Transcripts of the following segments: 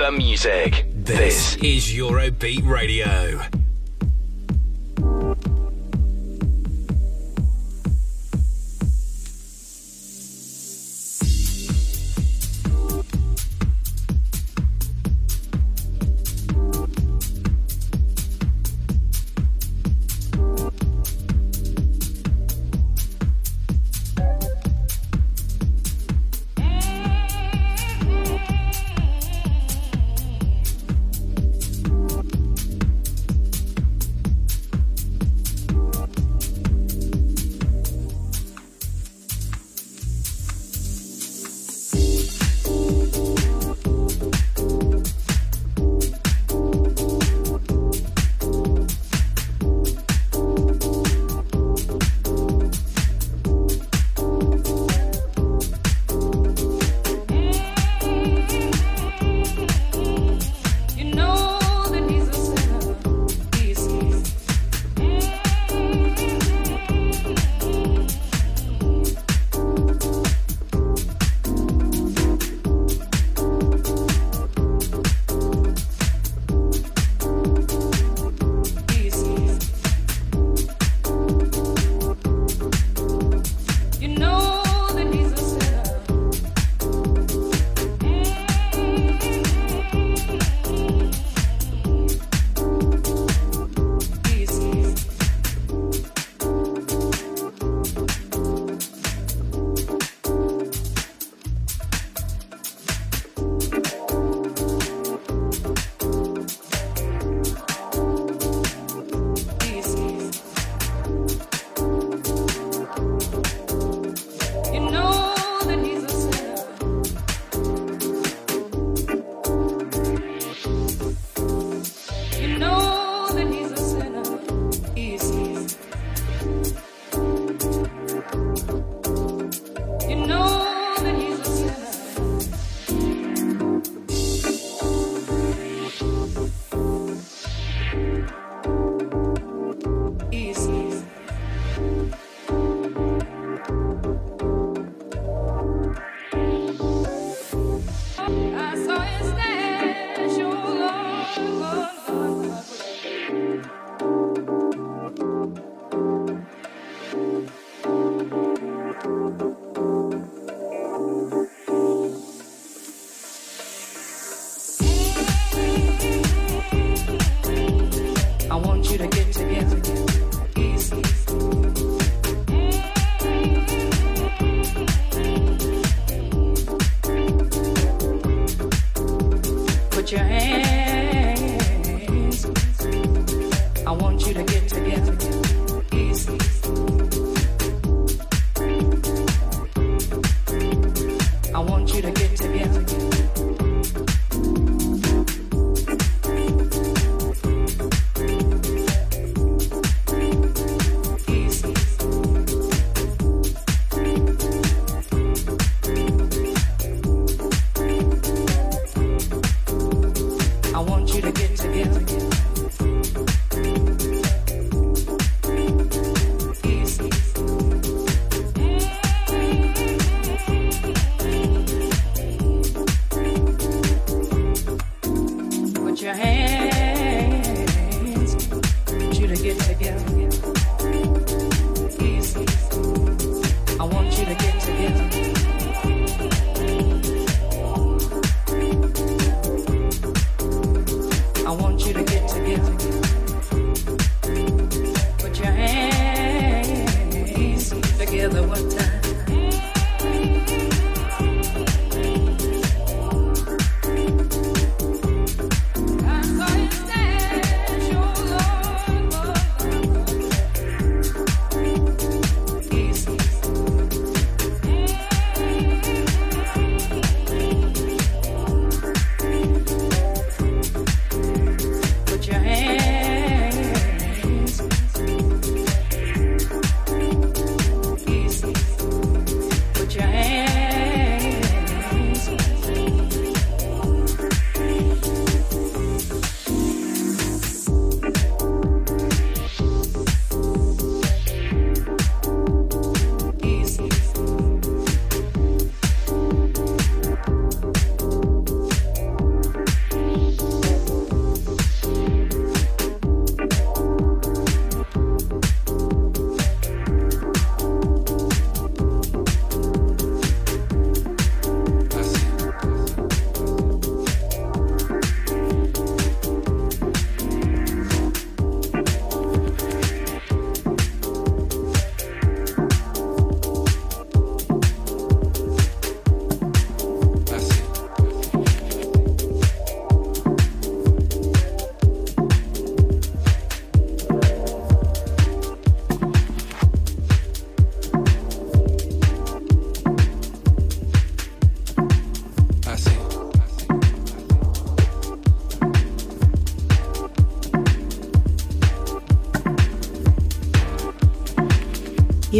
The music. This is Eurobeat Radio.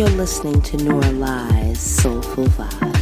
You're listening to Nora Lies Soulful Vibe.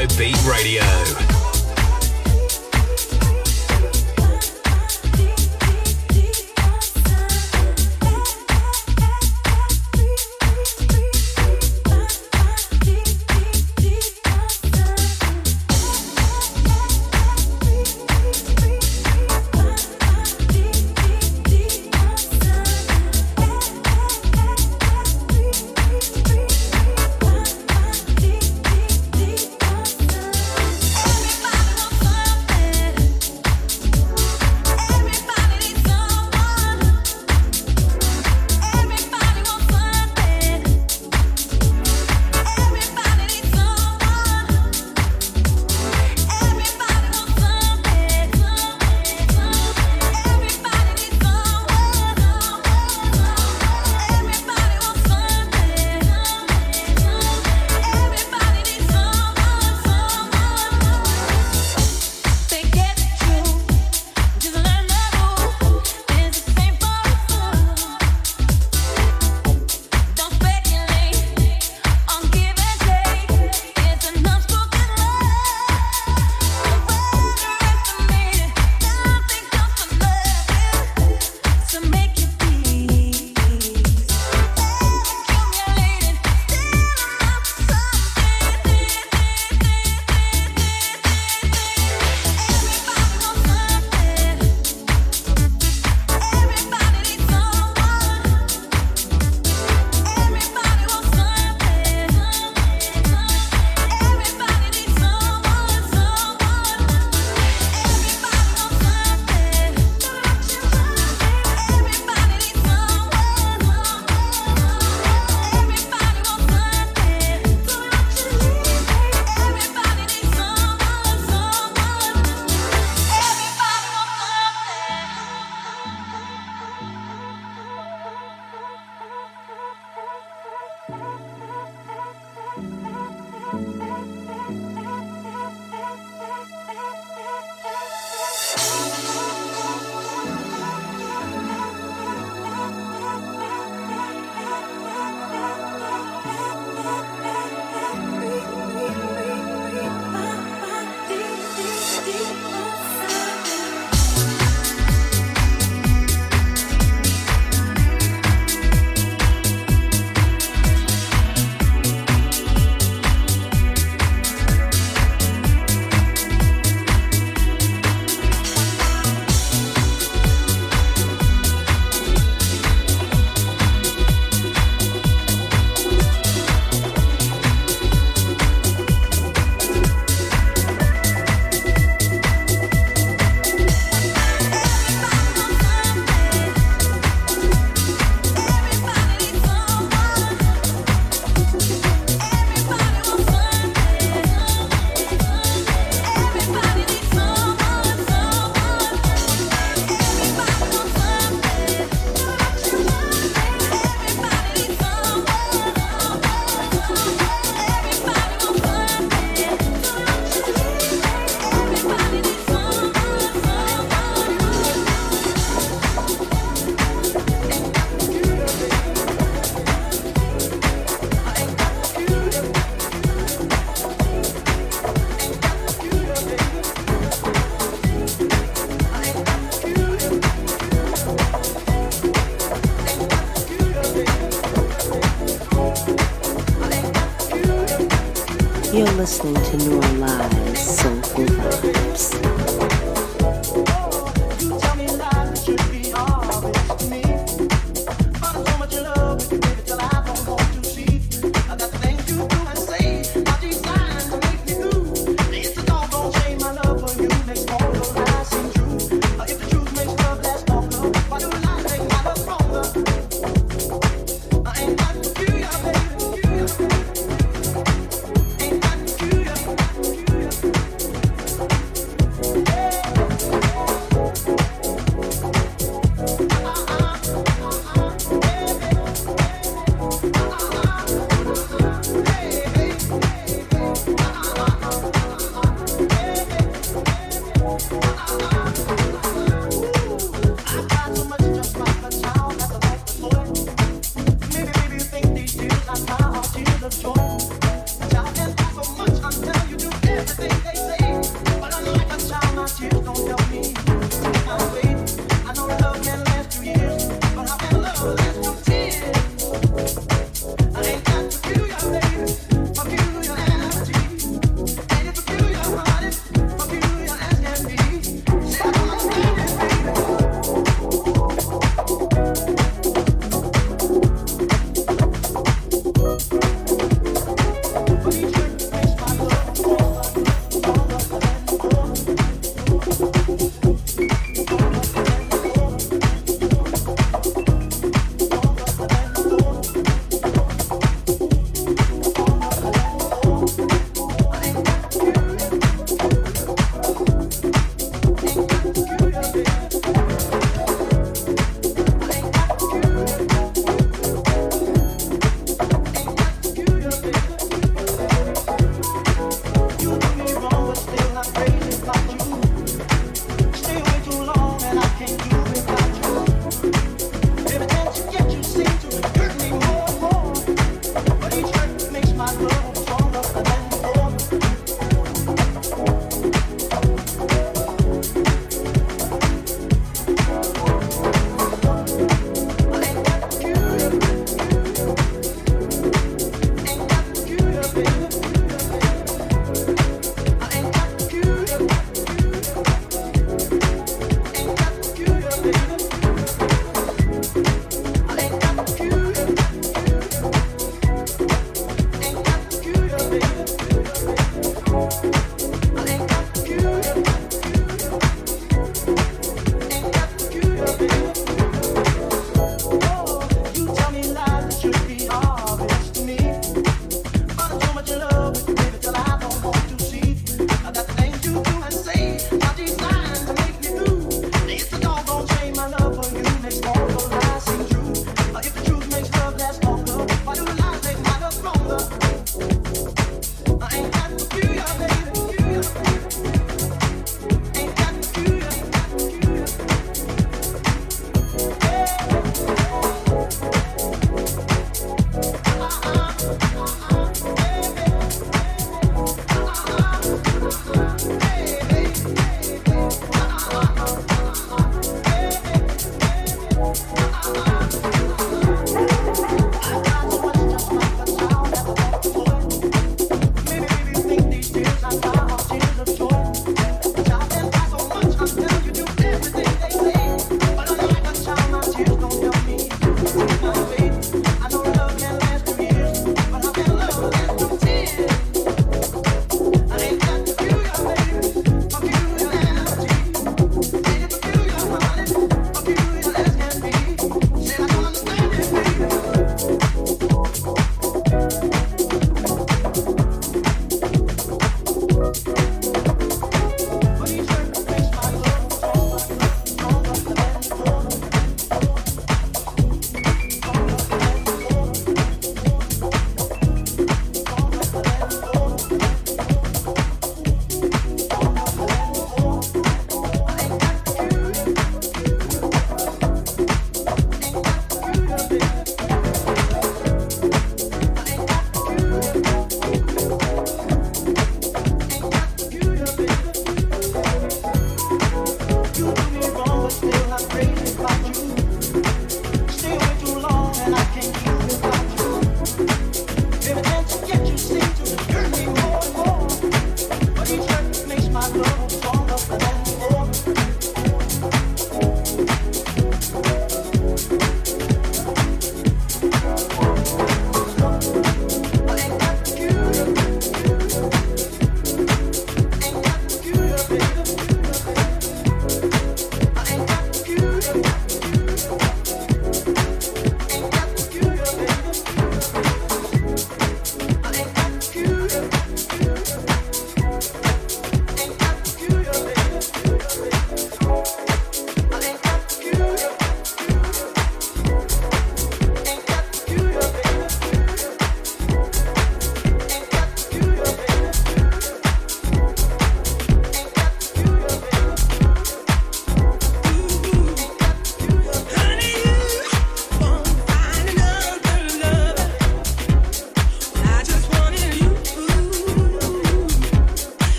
Is Eurobeat Radio.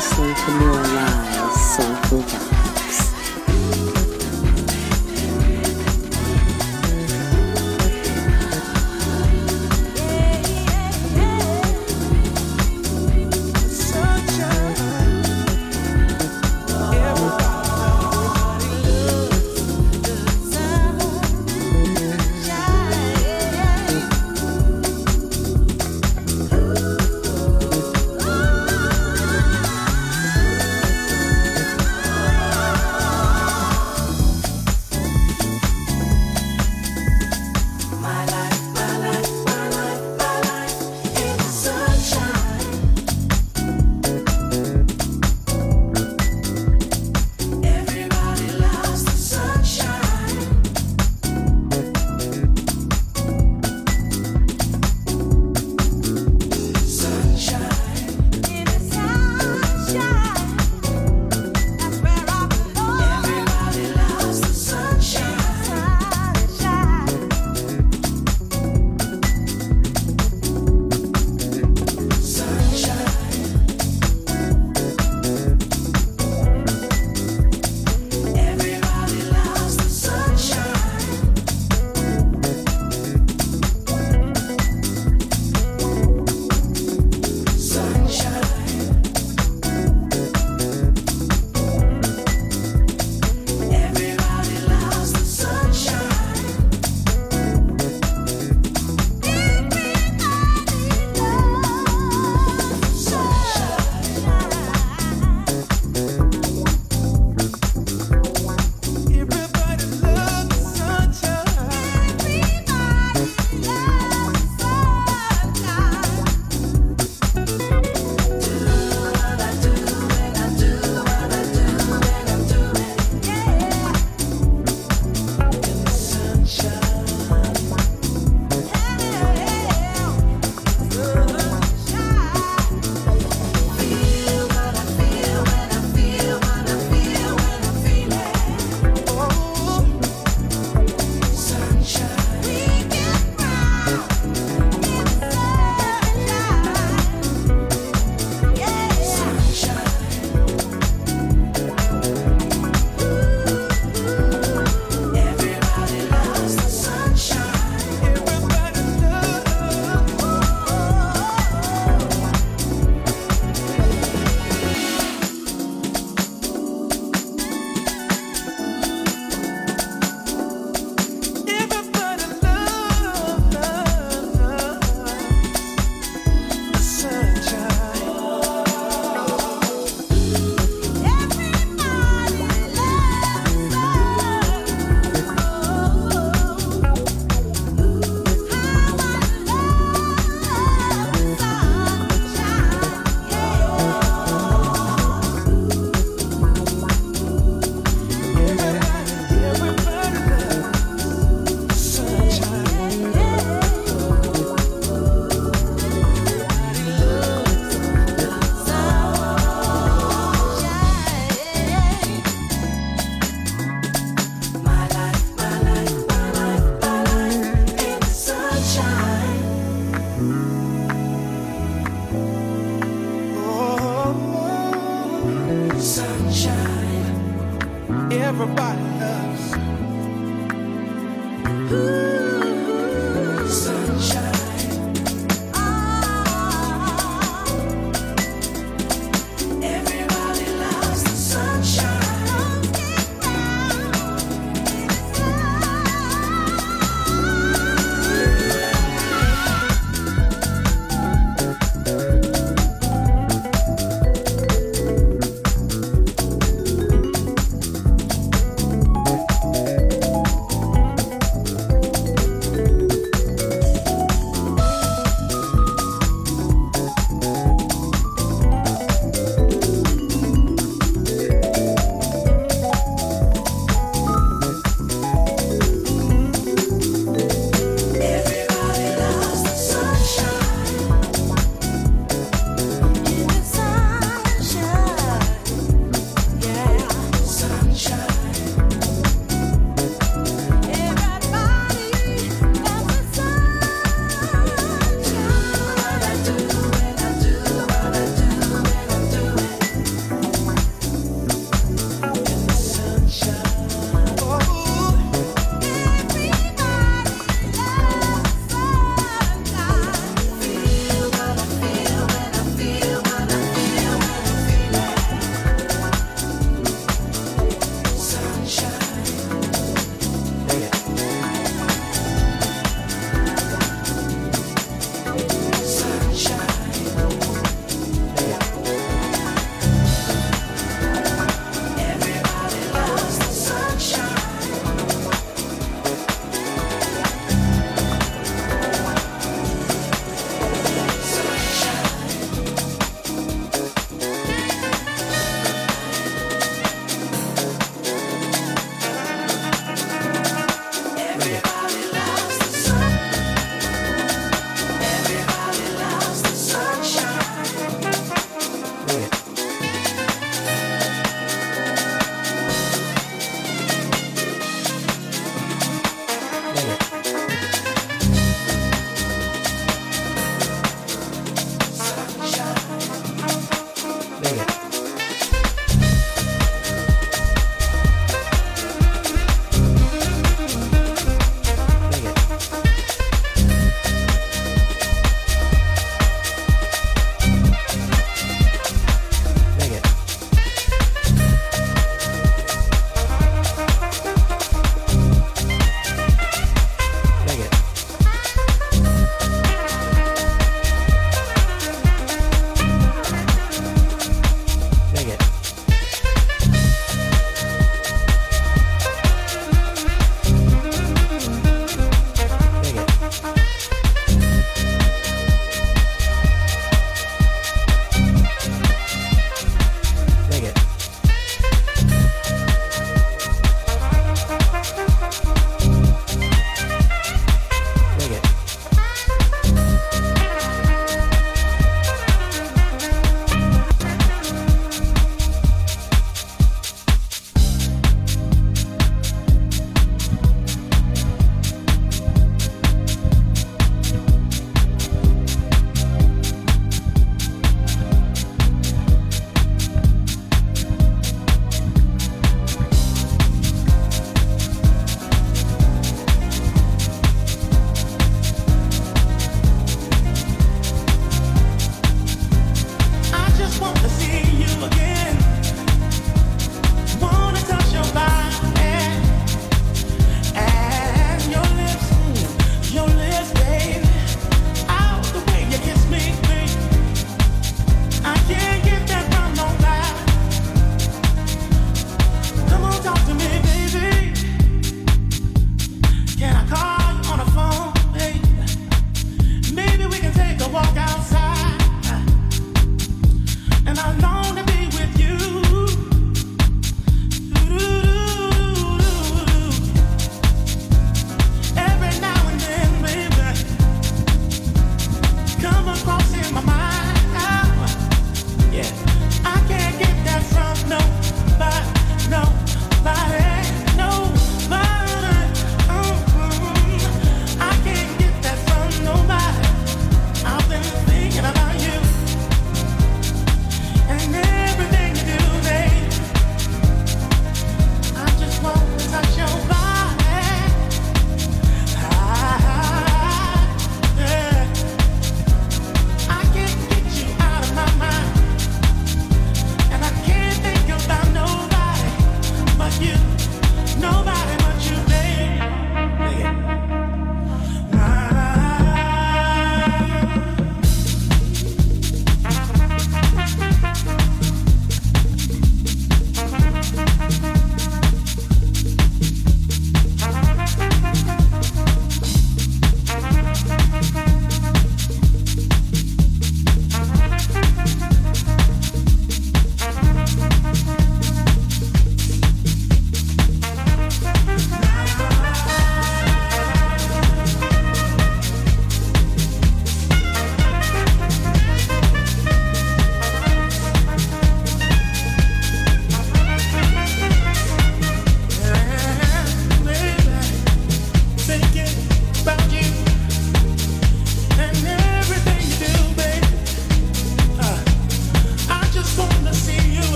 listen to more lies so good.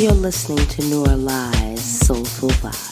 You're listening to Lies Soulful Vibes.